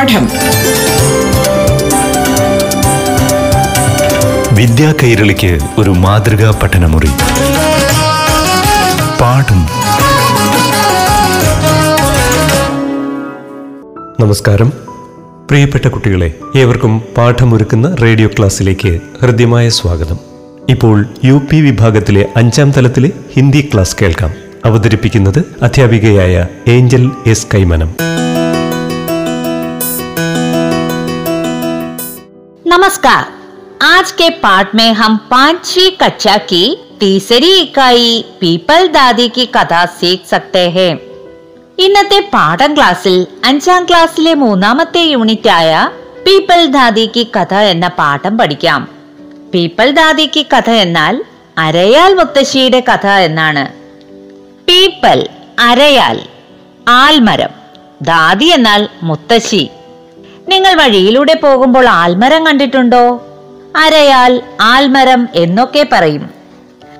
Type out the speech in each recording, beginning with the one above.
പാഠം. വിദ്യാ കൈരളിക്ക് ഒരു മാതൃകാ പഠനമുറി. പാഠം. നമസ്കാരം. പ്രിയപ്പെട്ട കുട്ടികളെ ഏവർക്കും പാഠമൊരുക്കുന്ന റേഡിയോ ക്ലാസ്സിലേക്ക് ഹൃദ്യമായ സ്വാഗതം. ഇപ്പോൾ യു പി വിഭാഗത്തിലെ അഞ്ചാം തലത്തിലെ ഹിന്ദി ക്ലാസ് കേൾക്കാം. അവതരിപ്പിക്കുന്നത് അധ്യാപികയായ ഏഞ്ചൽ എസ് കൈമനം. नमस्कार आज के पाठ में हम पांचवी कक्षा की तीसरी इकाई पीपल दादी की कथा सीख सकते हैं ഇന്നത്തെ പാഠം ക്ലാസ്സിൽ അഞ്ചാം ക്ലാസ്സിലെ മൂന്നാമത്തെ യൂണിറ്റ് ആയ പീപ്പൽ ദാദി കി കഥ എന്ന പാഠം പഠിക്കാം പീപ്പൽ ദാദി കി കഥ എന്നാൽ അരയാൽ മുത്തശ്ശിയുടെ കഥ എന്നാണ് പീപ്പൽ അരയാൽ ആൽമരം ദാദി എന്നാൽ മുത്തശ്ശി നിങ്ങൾ വഴിയിലൂടെ പോകുമ്പോൾ ആൽമരം കണ്ടിട്ടുണ്ടോ അരയാൽ ആൽമരം എന്നൊക്കെ പറയും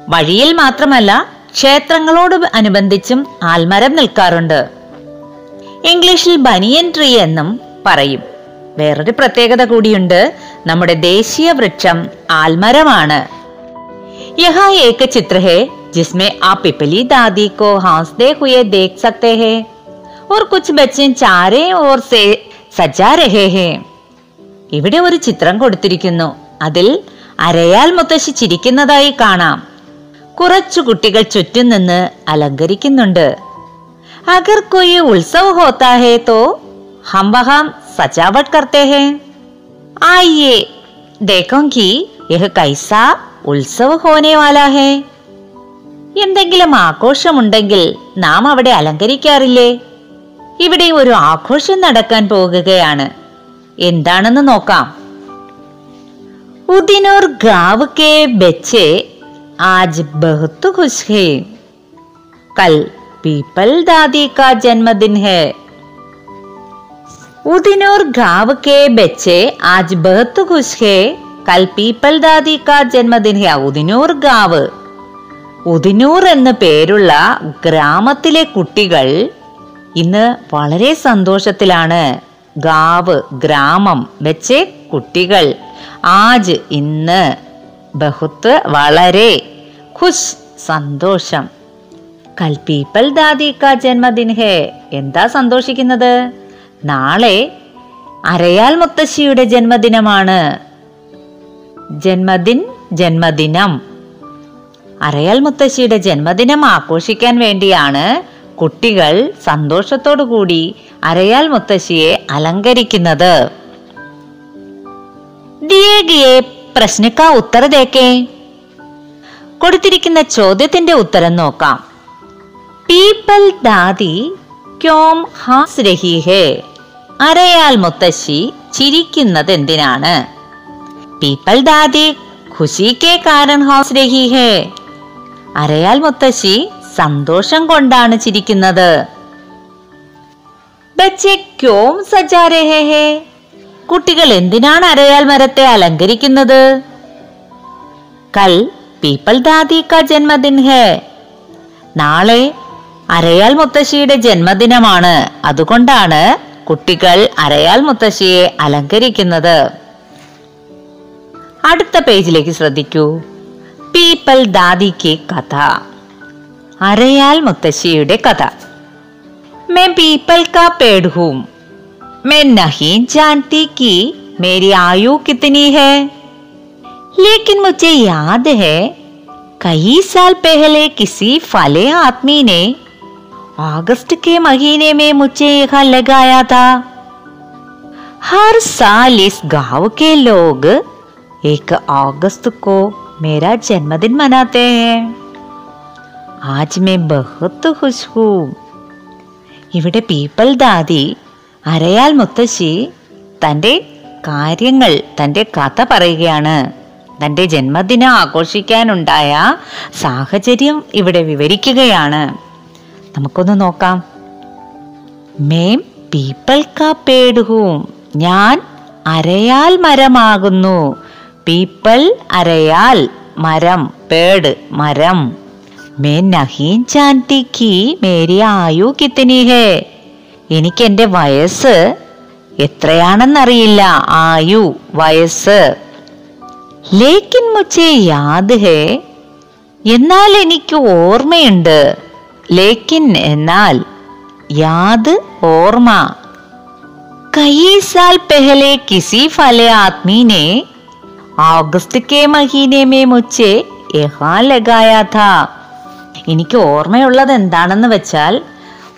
വഴിയിൽ മാത്രമല്ല ക്ഷേത്രങ്ങളോട് അനുബന്ധിച്ചും ആൽമരം നിൽക്കാറുണ്ട് ഇംഗ്ലീഷിൽ ബനിയൻ ട്രീ എന്നും പറയും വേറൊരു പ്രത്യേകത കൂടിയുണ്ട് നമ്മുടെ ദേശീയ വൃക്ഷം ആൽമരമാണ് यहाँ एक चित्र है जिसमें आप पिपली दादी को हंसते हुए देख सकते हैं और कुछ बच्चे चारे ओर से സജാ രഹേ ഹേ. ഇവിടെ ഒരു ചിത്രം കൊടുത്തിരിക്കുന്നു. അതിൽ അരയാൽ മുത്തശ്ശി ചിരിക്കുന്നതായി കാണാം. കുറച്ചു കുട്ടികൾ ചുറ്റും നിന്ന് അലങ്കരിക്കുന്നുണ്ട്. അഗർ കൊയ് ഉത്സവ് ഹോത്താ ഹേ തോ. ഹം വഹാം സജാവട്ട് കർത്തേ ഹേ. ആയിയേ ദേഖോ കി യഹ് കൈസ ഉത്സവ് ഹോനെ വാലാ ഹേ. എന്തെങ്കിലും ആഘോഷമുണ്ടെങ്കിൽ നാം അവിടെ അലങ്കരിക്കാറില്ലേ? ഇവിടെ ഒരു ആഘോഷം നടക്കാൻ പോകുകയാണ്. എന്താണെന്ന് നോക്കാം. ഉദിനോർ ഗാവ് കെ ബെച്ചെ ആജ് ബഹുത്ത് ഖുശ് ഹേ കൽ പീപ്പൽ ദാദി കാ ജന്മദിൻ ഹേ. ഉദിനൂർ ഗാവ് കെ ബെച്ചെ ആജ് ബഹുത്ത് ഖുശ് ഹേ കൽ പീപ്പൽ ദാദി കാ ജന്മദിൻ ഹേ ഉദിനൂർ ഗാവ്. ഉദിനൂർ എന്ന പേരുള്ള ഗ്രാമത്തിലെ കുട്ടികൾ ഇന്ന് വളരെ സന്തോഷത്തിലാണ് ഗാവ് ഗ്രാമം വെച്ച് കുട്ടികൾ. ആജ് ഇന്ന് ബഹുത്ത് വളരെ ഖുഷ് സന്തോഷം. കൽ പീപ്പൽ ദാദി കാ ഹേ. എന്താ സന്തോഷിക്കുന്നത്? നാളെ അരയാൽ മുത്തശ്ശിയുടെ ജന്മദിനമാണ്. ജന്മദിൻ ജന്മദിനം. അരയാൽ മുത്തശ്ശിയുടെ ജന്മദിനം ആഘോഷിക്കാൻ വേണ്ടിയാണ് കുട്ടികൾ സന്തോഷത്തോടു കൂടി അരയാൽ മുത്തശ്ശിയെ അലങ്കരിക്കുന്നത്. ദിയേ ഗിയെ പ്രശ്നക്ക ഉത്തര ദേക്കേ കൊടുത്തിരിക്കുന്ന ചോദ്യത്തിന്റെ ഉത്തരം നോക്കാം. പീപ്പൽ ദാദി ക്യോം ഹാസ് രഹി അരയാൽ മുത്തശ്ശി ചിരിക്കുന്നത് എന്തിനാണ് പീപ്പൽ ദാദി ഖുശി കെ കാരൻ ഹാസ് രഹി ഹേ. അരയാൽ മുത്തശ്ശി സന്തോഷം കൊണ്ടാണ് ചിരിക്കുന്നത്. കുട്ടികൾ എന്തിനാണ് അരയാൽ മരത്തെ അലങ്കരിക്കുന്നത്? കൽ പീപ്പൽ ദാദി കാ ജന്മദിൻ ഹേ നാളെ അരയാൽ മുത്തശ്ശിയുടെ ജന്മദിനമാണ്. അതുകൊണ്ടാണ് കുട്ടികൾ അരയാൽ മുത്തശ്ശിയെ അലങ്കരിക്കുന്നത്. അടുത്ത പേജിലേക്ക് ശ്രദ്ധിക്കൂ. പീപ്പൽ ദാദിക്ക് കഥ. അരയാൽ മുത്തശ്ശിയുടെ കഥ मैं पीपल का पेड़ हूँ मैं नहीं जानती कि मेरी आयु कितनी है लेकिन मुझे याद है कई साल पहले किसी फले आदमी ने अगस्त के महीने में मुझे यहाँ लगाया था हर साल इस गांव के लोग एक अगस्त को मेरा जन्मदिन मनाते हैं आज मैं बहुत खुश हूँ ഇവിടെ പീപ്പൽ ദാദി അരയാൽ മുത്തശ്ശി തൻ്റെ കാര്യങ്ങൾ തൻ്റെ കഥ പറയുകയാണ് തൻ്റെ ജന്മദിനം ആഘോഷിക്കാനുണ്ടായ സാഹചര്യം ഇവിടെ വിവരിക്കുകയാണ് നമുക്കൊന്ന് നോക്കാം മേം പീപ്പൽ കാ പേടുഹൂം ഞാൻ അരയാൽ മരമാകുന്നു പീപ്പൽ അരയാൽ മരം പേട് മരം मैं नहीं जानती कि मेरी ആയു കിത്തനി ഹേ എനിക്ക് എൻ്റെ വയസ്സ് എത്രയാണെന്നറിയില്ല ആയു വയസ്സ് ലേക്കിൻ മുച്ചേ യാദ് ഹേ എന്നാൽ എനിക്ക് ഓർമ്മയുണ്ട് ലേക്കിൻ എന്നാൽ യാദ് ഓർമ്മ कई साल पहले किसी फले आदमी ने अगस्त के महीने में मुझे यहाँ लगाया था എനിക്ക് ഓർമ്മയുള്ളത് എന്താണെന്ന് വെച്ചാൽ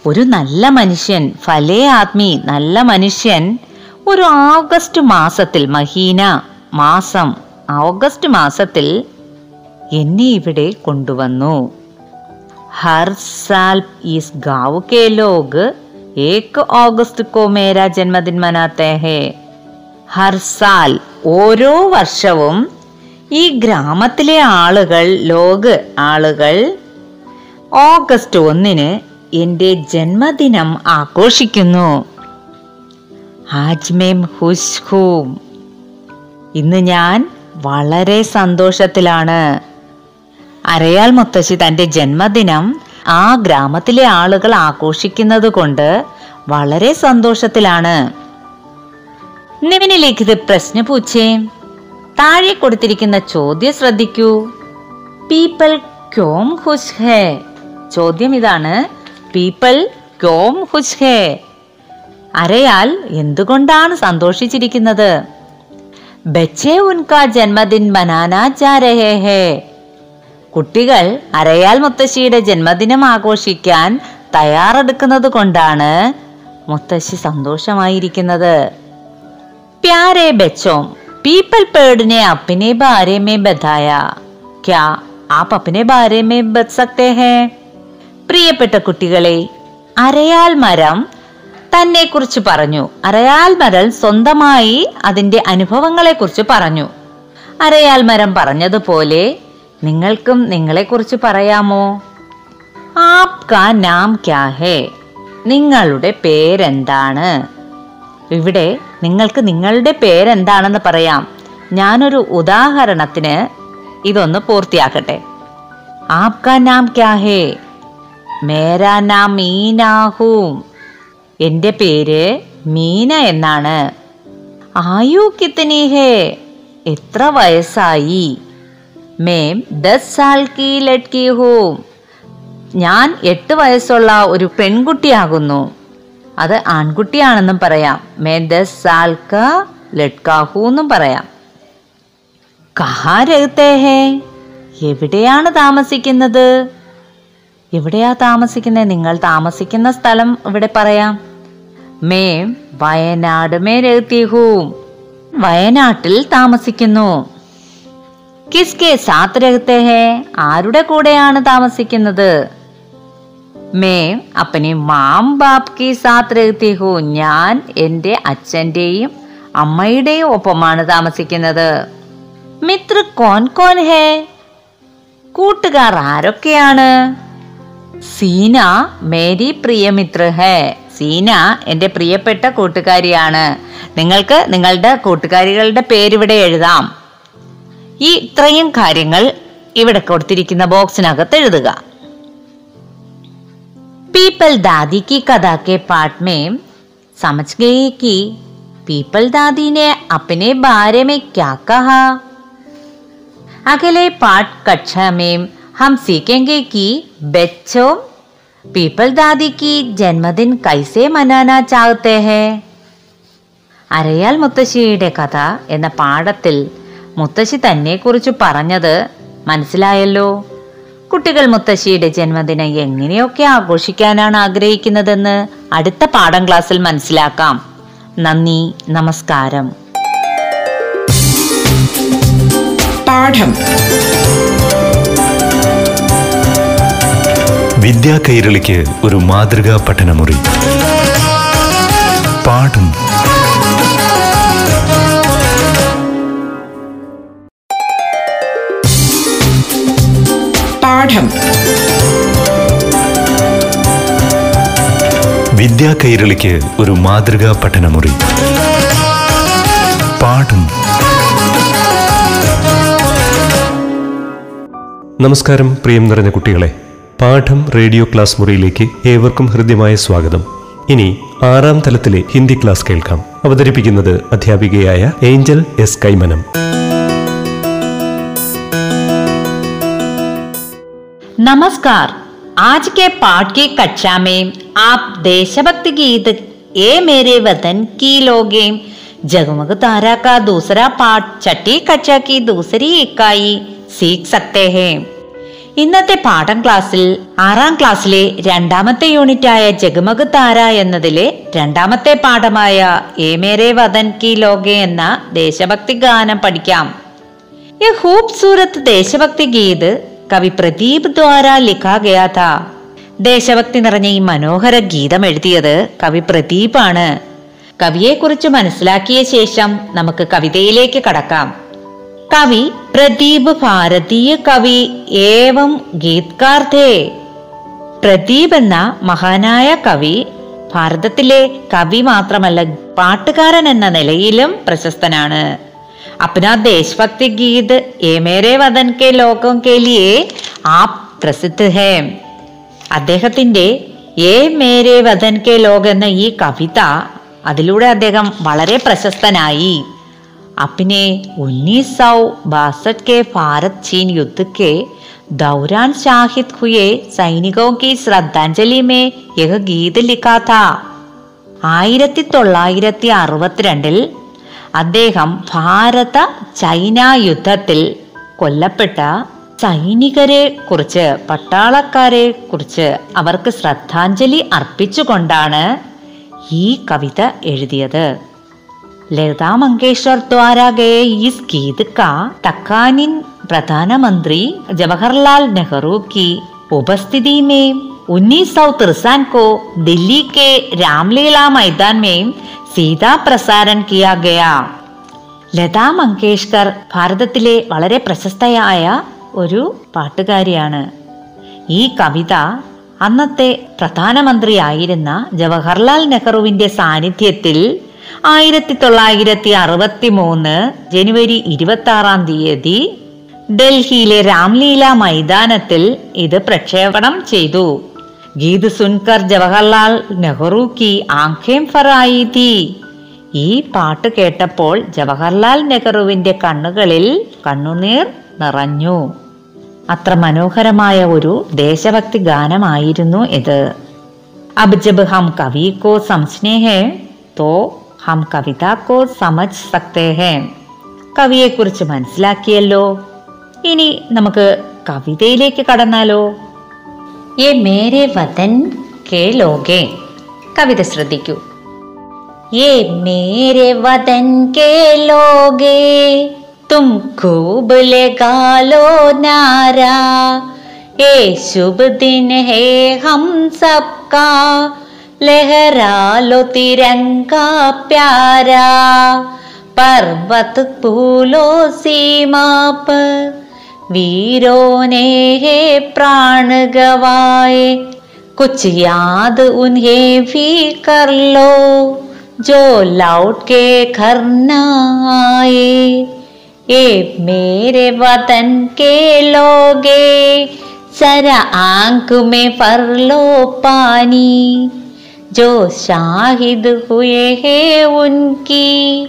ഒരു നല്ല മനുഷ്യൻ ഫലേ ആത്മി നല്ല മനുഷ്യൻ ഒരു ഓഗസ്റ്റ് മാസത്തിൽ മഹീന മാസം ഓഗസ്റ്റ് മാസത്തിൽ എന്നെ ഇവിടെ കൊണ്ടുവന്നു. ഹർ സാൽ ഈസ് ഗാവ് കെ ലോഗ് ഏക് ഓഗസ്റ്റ് കോ മേരാ ജന്മദിൻ മനാത്തേ ഹർ സാൽ ഓരോ വർഷവും ഈ ഗ്രാമത്തിലെ ആളുകൾ ലോക് ആളുകൾ ഓഗസ്റ്റ് ഒന്നിന് എന്റെ ജന്മദിനം ആഘോഷിക്കുന്നു. ആജ്മേം ഹുസ്ഹൂം. ഇന്ന് ഞാൻ വളരെ സന്തോഷത്തിലാണ്. അരയാൽ മുത്തശ്ശി തന്റെ ജന്മദിനം ആ ഗ്രാമത്തിലെ ആളുകൾ ആഘോഷിക്കുന്നത് കൊണ്ട് വളരെ സന്തോഷത്തിലാണ്. നിവിനിലേക്ക് ഇത് പ്രശ്ന പൂച്ചേ താഴെ കൊടുത്തിരിക്കുന്ന ചോദ്യം ശ്രദ്ധിക്കൂ. പീപ്പിൾ ക്യോം ഖുഷ് ഹേ ചോദ്യം ഇതാണ് പീപ്പിൾ ക്യോം ഖുഷ് ഹേ അരയാൽ എന്തുകൊണ്ടാണ് സന്തോഷിച്ചിരിക്കുന്നത് ബച്ചേ ഉൻകാ ജന്മദിൻ മനാനാ ജാ രഹേ ഹേ കുട്ടികൾ അരയാൽ മുത്തശ്ശിയുടെ ജന്മദിനം ആഘോഷിക്കാൻ തയ്യാറെടുക്കുന്നത് കൊണ്ടാണ് മുത്തശ്ശി സന്തോഷമായിരിക്കുന്നത് प्यारे बच्चों पीपल पेड़ ने अपने बारे में बताया क्या आप अपने बारे में बत सकते हैं പ്രിയപ്പെട്ട കുട്ടികളെ അരയാൽ മരം തന്നെ കുറിച്ച് പറഞ്ഞു. അരയാൽ മരം സ്വന്തമായി അതിന്റെ അനുഭവങ്ങളെ കുറിച്ച് പറഞ്ഞു. അരയാൽ മരം പറഞ്ഞതുപോലെ നിങ്ങൾക്കും നിങ്ങളെക്കുറിച്ച് പറയാമോ? ആപ്കാ നാം ക്യാ ഹേ? നിങ്ങളുടെ പേരെന്താണ്? ഇവിടെ നിങ്ങൾക്ക് നിങ്ങളുടെ പേരെന്താണെന്ന് പറയാം. ഞാനൊരു ഉദാഹരണത്തിന് ഇതൊന്ന് പൂർത്തിയാക്കട്ടെ. ആപ്കാ നാം ക്യാ ഹേ? മേരാ നാം മീനാഹൂം എന്റെ പേര് മീന എന്നാണ്. ആയു കിത്തനി ഹേ എത്ര വയസ്സായി? മേം ദസ് സാൽ കി ലഡ്കി ഹൂം ഞാൻ എട്ട് വയസ്സുള്ള ഒരു പെൺകുട്ടിയാകുന്നു. അത് ആൺകുട്ടിയാണെന്നും പറയാം. മേ ദസ് സാൽ ക ലഡ്കാഹു എന്നും പറയാം. കഹാ രഹത്തെ ഹേ എവിടെയാണ് താമസിക്കുന്നത്? എവിടെയാ താമസിക്കുന്നത് നിങ്ങൾ താമസിക്കുന്ന സ്ഥലം ഇവിടെ പറയാം. മേ വയനാട് മേ രഹത്തി ഹൂം വയനാട്ടിൽ താമസിക്കുന്നു. കിസ്കെ സാത്ത് രഹത്തെ ഹേ ആരുടെ കൂടെയാണ് താമസിക്കുന്നത്? മേ അപ്പനെ മാം ബാപ് കി സാത്ത് രഹത്തി ഹൂ ഞാൻ എന്റെ അച്ഛന്റെയും അമ്മയുടെയും ഒപ്പമാണ് താമസിക്കുന്നത്. മിത്ര കോൻ കോൻ ഹേ. കൂട്ടുകാർ ആരൊക്കെയാണ്? സീന മേരി പ്രിയമിത്ര ഹേ സീന എൻ്റെ പ്രിയപ്പെട്ട കൂട്ടുകാരിയാണ് നിങ്ങൾക്ക് നിങ്ങളുടെ കൂട്ടുകാരികളുടെ പേരിവിടെ എഴുതാം ഈ ഇത്രയും കാര്യങ്ങൾ ഇവിടെ കൊടുത്തിരിക്കുന്ന ബോക്സിനകത്ത് എഴുതുക पीपल दादी की कथा के पाठ में समझ गए कि पीपल दादी ने अपने बारे में क्या कहा अगले पाठ कक्षा में हम सीखेंगे कि बच्चों पीपल दादी की जन्मदिन कैसे मनाना चाहते हैं അരയാൽ മുത്തശ്ശിയുടെ കഥ എന്ന പാഠത്തിൽ മുത്തശ്ശി തന്നെക്കുറിച്ച് പറഞ്ഞത് മനസ്സിലായല്ലോ കുട്ടികൾ മുത്തശ്ശിയുടെ ജന്മദിനം എങ്ങനെയൊക്കെ ആഘോഷിക്കാനാണ് ആഗ്രഹിക്കുന്നതെന്ന് അടുത്ത പാഠം ക്ലാസ്സിൽ മനസ്സിലാക്കാം നന്ദി നമസ്കാരം പാഠം വിദ്യാ കൈരളിക്ക് ഒരു മാതൃകാ പഠനമുറി. പാഠം. പാഠം. വിദ്യാ കൈരളിക്ക് ഒരു മാതൃകാ പഠനമുറി. പാഠം. നമസ്കാരം പ്രിയം നിറഞ്ഞ കുട്ടികളെ. പാഠം റേഡിയോ ക്ലാസ് മുറിയിലേക്ക് ഏവർക്കും ഹൃദ്യമായ സ്വാഗതം ഇനി ആറാം തലത്തിലെ ഹിന്ദി ക്ലാസ് കേൾക്കാം അവതരിപ്പിക്കുന്നത് അധ്യാപികയായ ഏഞ്ചൽ എസ് കൈമനം नमस्कार आज के पाठ की कक्षा में आप देशभक्ति गीत ए मेरे वतन की लोगे जगमग तारा का दूसरा पाठ छठी कक्षा की दूसरी इकाई सीख सकते हैं ഇന്നത്തെ പാഠം ക്ലാസ്സിൽ ആറാം ക്ലാസ്സിലെ രണ്ടാമത്തെ യൂണിറ്റായ ജഗമഗ് താര എന്നതിലെ രണ്ടാമത്തെ പാഠമായ ഏ മേരെ വതൻ കി ലോകെ എന്ന ദേശഭക്തി ഗാനം പഠിക്കാം ये खूबसूरत देशभक्ति गीत കവി പ്രദീപ് ദ്വാര ലിഖാ ഗയാ താ ദേശഭക്തി നിറഞ്ഞ ഈ മനോഹര ഗീതം എഴുതിയത് കവി പ്രദീപാണ് കവിയെക്കുറിച്ച് മനസ്സിലാക്കിയ ശേഷം നമുക്ക് കവിതയിലേക്ക് കടക്കാം കവി പ്രദീപ് ഭാരതീയ കവി ഏവം ഗീത്കാർ ഥേ പ്രദീപ് എന്ന മഹാനായ കവി ഭാരതത്തിലെ കവി മാത്രമല്ല പാട്ടുകാരൻ എന്ന നിലയിലും പ്രശസ്തനാണ് अपना देशभक्ति गीत ए मेरे वतन के लोगों के लिए आप പ്രസിദ്ധ ഹേ അദ്ദേഹത്തിന്റെ ഏ മേരെ വതൻ കെ ലോക് എന്ന ഈ കവിത അതിലൂടെ അദ്ദേഹം വളരെ പ്രശസ്തനായി अपने उन्नीस सौ बासठ के भारत चीन युद्ध के दौरान शाहिद हुए सैनिकों की श्रद्धांजलि में यह गीत लिखा था ആയിരത്തി തൊള്ളായിരത്തി അറുപത്തിരണ്ടിൽ അദ്ദേഹം ഭാരത ചൈന യുദ്ധത്തിൽ കൊല്ലപ്പെട്ട സൈനികരെ കുറിച്ച് പട്ടാളക്കാരെ കുറിച്ച് അവർക്ക് ശ്രദ്ധാഞ്ജലി അർപ്പിച്ചുകൊണ്ടാണ് ഈ കവിത എഴുതിയത് ലതാ മങ്കേഷ്വർ ദ്വാരാ ഗയ ഈസ് കാ തക്കാനിൻ പ്രധാനമന്ത്രി ജവഹർലാൽ നെഹ്റു കി ഉപസ്ഥിതി മേ. ഉന്നീസ് സൗ തിർസാൻ കോ ദില്ലി കെ രാംലീല മൈതാൻ മേ സീതാ പ്രസാരൻ കിയാ ഗയ. ലതാ മങ്കേഷ്കർ ഭാരതത്തിലെ വളരെ പ്രശസ്തയായ ഒരു പാട്ടുകാരിയാണ്. ഈ കവിത അന്നത്തെ പ്രധാനമന്ത്രിയായിരുന്ന ജവഹർലാൽ നെഹ്റുവിന്റെ സാന്നിധ്യത്തിൽ ആയിരത്തി തൊള്ളായിരത്തി അറുപത്തി മൂന്ന് ജനുവരി ഇരുപത്തി ആറാം തീയതി ഡൽഹിയിലെ രാംലീല മൈതാനത്തിൽ ഇത് പ്രക്ഷേപണം ചെയ്തു. ഗീത് സുൻകർ ജവഹർലാൽ നെഹ്റു കി ആഖേം ഫറായി തീ ഈ പാട്ട് കേട്ടപ്പോൾ ജവഹർലാൽ നെഹ്റുവിന്റെ കണ്ണുകളിൽ കണ്ണുനീർ നിറഞ്ഞു. അത്ര മനോഹരമായ ഒരു ദേശഭക്തി ഗാനമായിരുന്നു ഇത്. അബ്ജബ് ഹം കവി കോ സംസ്നേഹേ തോ हम കവിത को समझ सकते हैं കവിയെക്കുറിച്ച് മനസ്സിലാക്കിയല്ലോ ഇനി നമുക്ക് കവിതയിലേക്ക് കടന്നാലോ ये मेरे वतन के लोगे കവിത ശ്രദ്ധിക്കൂ ये मेरे वतन के लोगे तुम खूब लगा लो नारा ये शुभ दिन है हम सबका लहरा लो तिरंगा प्यारा, पर्वत फूलो सीमा पर वीरों ने है प्राण गवाए, कुछ याद उन्हें भी कर लो, जो लौट के घर न आए। ये मेरे वतन के लोगे सरा आँख में पर लो पानी। जो शाहिद हुए हैं उनकी,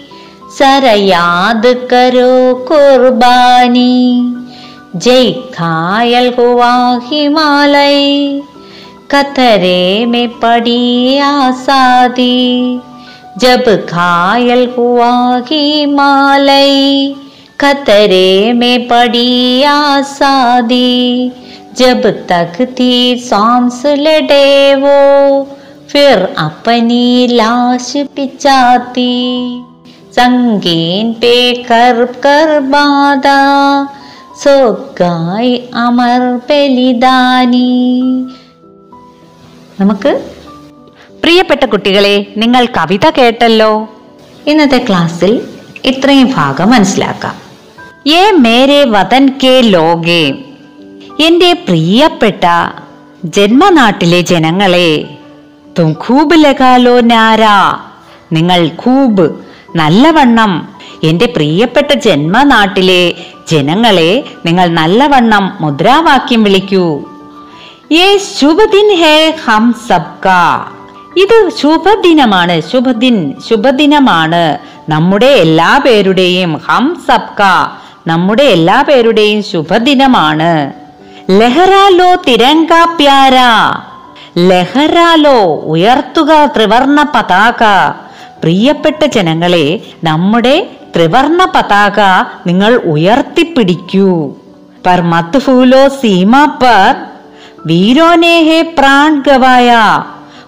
सर याद करो कुर्बानी। जय घायल हुआ हिमालय, कतरे में पड़ी आसादी। जब घायल हुआ हिमालय खतरे में पड़ी आसादी। जब तक थी सांस लड़े वो फिर अपनी लाश पिचाती संगीन पे कर कर बांधा सो गाय अमर बलिदानी നമുക്ക് പ്രിയപ്പെട്ട കുട്ടികളെ നിങ്ങൾ കവിത കേട്ടല്ലോ ഇന്നത്തെ ക്ലാസ്സിൽ ഇത്രയും ഭാഗം മനസ്സിലാക്കാം ഏ മേരെ വതൻ കെ ലോകെ എന്റെ പ്രിയപ്പെട്ട ജന്മനാട്ടിലെ ജനങ്ങളെ തും ഖൂബ് ലഗാലോ നാര നിങ്ങൾ ഖൂബ് നല്ലവണ്ണം എന്റെ പ്രിയപ്പെട്ട ജന്മനാട്ടിലെ ജനങ്ങളെ നിങ്ങൾ നല്ലവണ്ണം മുദ്രാവാക്യം വിളിക്കൂ. ഏ ശുഭദിൻ ഹേ ഹം സബ്കാ. ഇത് ശുഭദിനമാണ് ശുഭദിൻ ശുഭദിനമാണ്. നമ്മുടെ എല്ലാ പേരുടെയും ഹം സബ്ക നമ്മുടെ എല്ലാ പേരുടെയും ശുഭദിനമാണ്. ലഹറാലോ തിരങ്ക പ്യാര. ലഹറാലോ ഉയർത്തുക ത്രിവർണ പതാക. പ്രിയപ്പെട്ട ജനങ്ങളെ നമ്മുടെ ത്രിവർണ പതാക നിങ്ങൾ ഉയർത്തിപ്പിടിക്കൂ. പർ മത് ഫൂലോ സീമ പർ വീരോനേഹേ പ്രാൺ ഗവായ.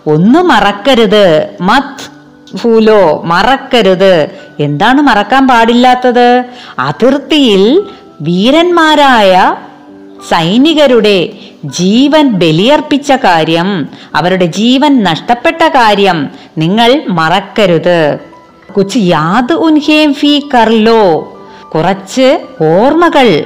ഒന്നും മറക്കരുത് മത് ഫൂലോ മറക്കരുത്. എന്താണ് മറക്കാൻ പാടില്ലാത്തത്? അതിർത്തിയിൽ വീരന്മാരായ സൈനികരുടെ ജീവൻ ബലിയർപ്പിച്ച കാര്യം അവരുടെ ജീവൻ നഷ്ടപ്പെട്ട കാര്യം നിങ്ങൾ മറക്കരുത്. കുച്ച് യാദ് ഉൻഹേം ഫീ കർലോ. കുറച്ച് ഓർമ്മകൾ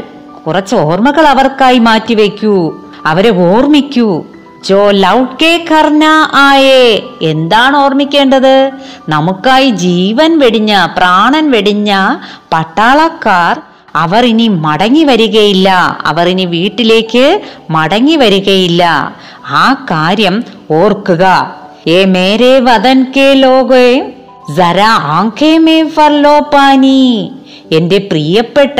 കുറച്ച് ഓർമ്മകൾ അവർക്കായി മാറ്റിവെക്കൂ. അവരെ ഓർമ്മിക്കൂ. ജോ ലൗഡ് കെ കർണ ആയേ. എന്താണ് ഓർമ്മിക്കേണ്ടത്? നമുക്കായി ജീവൻ വെടിഞ്ഞ പ്രാണൻ വെടിഞ്ഞ പട്ടാളക്കാർ അവർ ഇനി മടങ്ങി വരികയില്ല. അവർ ഇനി വീട്ടിലേക്ക് മടങ്ങി വരികയില്ല. ആ കാര്യം ഓർക്കുക. ഏ മേരെ വതൻ കെ ലോകേ ജര എന്റെ പ്രിയപ്പെട്ട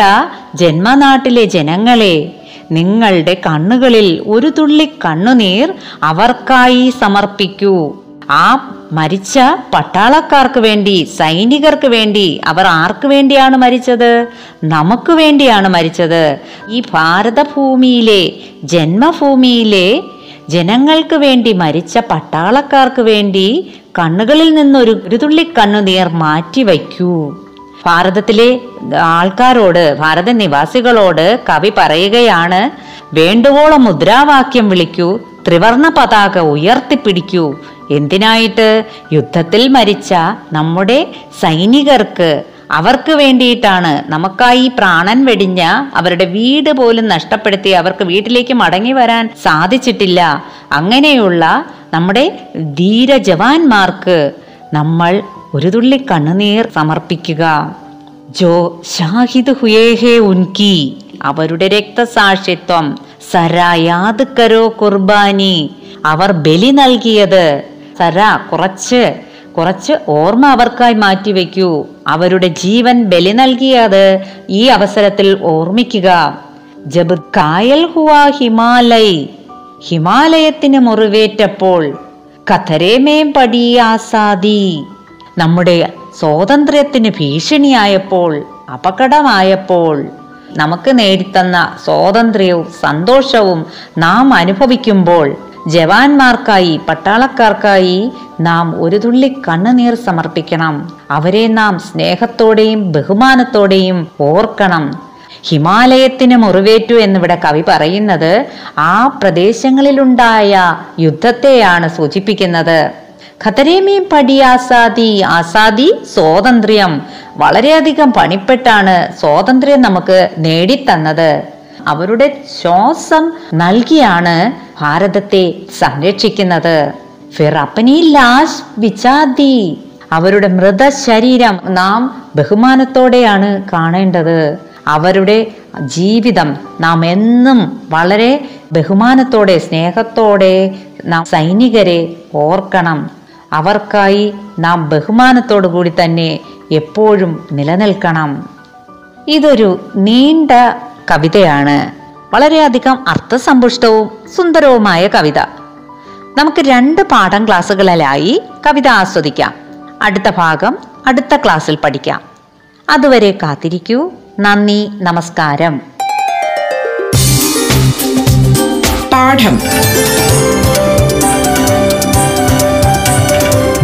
ജന്മനാട്ടിലെ ജനങ്ങളെ നിങ്ങളുടെ കണ്ണുകളിൽ ഒരു തുള്ളി കണ്ണുനീർ അവർക്കായി സമർപ്പിക്കൂ. ആ മരിച്ച പട്ടാളക്കാർക്ക് വേണ്ടി സൈനികർക്ക് വേണ്ടി അവർ ആർക്ക് വേണ്ടിയാണ് മരിച്ചത്? നമുക്ക് വേണ്ടിയാണ് മരിച്ചത്. ഈ ഭാരതഭൂമിയിലെ ജന്മഭൂമിയിലെ ജനങ്ങൾക്ക് വേണ്ടി മരിച്ച പട്ടാളക്കാർക്ക് വേണ്ടി കണ്ണുകളിൽ നിന്നൊരു ഒരു തുള്ളി കണ്ണുനീർ മാറ്റി വയ്ക്കൂ. ഭാരതത്തിലെ ആൾക്കാരോട് ഭാരത നിവാസികളോട് കവി പറയുകയാണ് വേണ്ടുവോളം മുദ്രാവാക്യം വിളിക്കൂ. ത്രിവർണ പതാക ഉയർത്തിപ്പിടിക്കൂ. എന്തിനായിട്ട്? യുദ്ധത്തിൽ മരിച്ച നമ്മുടെ സൈനികർക്ക് അവർക്ക് വേണ്ടിയിട്ടാണ്. നമുക്കായി പ്രാണൻ വെടിഞ്ഞ അവരുടെ വീട് പോലും നഷ്ടപ്പെടുത്തി അവർക്ക് വീട്ടിലേക്ക് മടങ്ങി വരാൻ സാധിച്ചിട്ടില്ല. അങ്ങനെയുള്ള നമ്മുടെ ധീര ജവാന്മാർക്ക് നമ്മൾ ഒരു തുള്ളി കണ്ണുനീർ സമർപ്പിക്കുക. ജോ ഷാഹിദ് ഹുയേഹേ ഉൻകി. അവരുടെ രക്തസാക്ഷിത്വം സരായാത് കരോ കുർബാനി. അവർ ബലി നൽകിയത്. സര കുറച്ച് കുറച്ച് ഓർമ്മ അവർക്കായി മാറ്റിവെക്കൂ അവരുടെ ജീവൻ ബലി നൽകിയത് ഈ അവസരത്തിൽ ഓർമ്മിക്കുക. ജബ് കായൽ ഹുവാ ഹിമാലയ്. ഹിമാലയത്തിന് മുറിവേറ്റപ്പോൾ കഥരേമേം പടി ആസാദി. നമ്മുടെ സ്വാതന്ത്ര്യത്തിന് ഭീഷണിയായപ്പോൾ അപകടമായപ്പോൾ നമുക്ക് നേടിത്തന്ന സ്വാതന്ത്ര്യവും സന്തോഷവും നാം അനുഭവിക്കുമ്പോൾ ജവാന്മാർക്കായി പട്ടാളക്കാർക്കായി നാം ഒരു തുള്ളി കണ്ണുനീർ സമർപ്പിക്കണം. അവരെ നാം സ്നേഹത്തോടെയും ബഹുമാനത്തോടെയും ഓർക്കണം. ഹിമാലയത്തിന് മുറിവേറ്റു എന്നിവിടെ കവി പറയുന്നത് ആ പ്രദേശങ്ങളിലുണ്ടായ യുദ്ധത്തെയാണ് സൂചിപ്പിക്കുന്നത്. ഖതരേമീം പടി ആസാദി ആസാദി സ്വാതന്ത്ര്യം വളരെയധികം പണിപ്പെട്ടാണ് സ്വാതന്ത്ര്യം നമുക്ക് നേടിത്തന്നത്. അവരുടെ ശ്വാസം നൽകിയാണ് ഭാരതത്തെ സംരക്ഷിക്കുന്നത്. ഫിർ അപ്പനി വിചാദി അവരുടെ മൃതശരീരം നാം ബഹുമാനത്തോടെയാണ് കാണേണ്ടത്. അവരുടെ ജീവിതം നാം എന്നും വളരെ ബഹുമാനത്തോടെ സ്നേഹത്തോടെ നാം സൈനികരെ ഓർക്കണം. അവർക്കായി നാം ബഹുമാനത്തോടു കൂടി തന്നെ എപ്പോഴും നിലനിൽക്കണം. ഇതൊരു നീണ്ട കവിതയാണ്. വളരെയധികം അർത്ഥസമ്പുഷ്ടവും സുന്ദരവുമായ കവിത. നമുക്ക് രണ്ട് പാഠം ക്ലാസ്സുകളിലായി കവിത ആസ്വദിക്കാം. അടുത്ത ഭാഗം അടുത്ത ക്ലാസ്സിൽ പഠിക്കാം. അതുവരെ കാത്തിരിക്കൂ. നന്ദി നമസ്കാരം. പാഠം.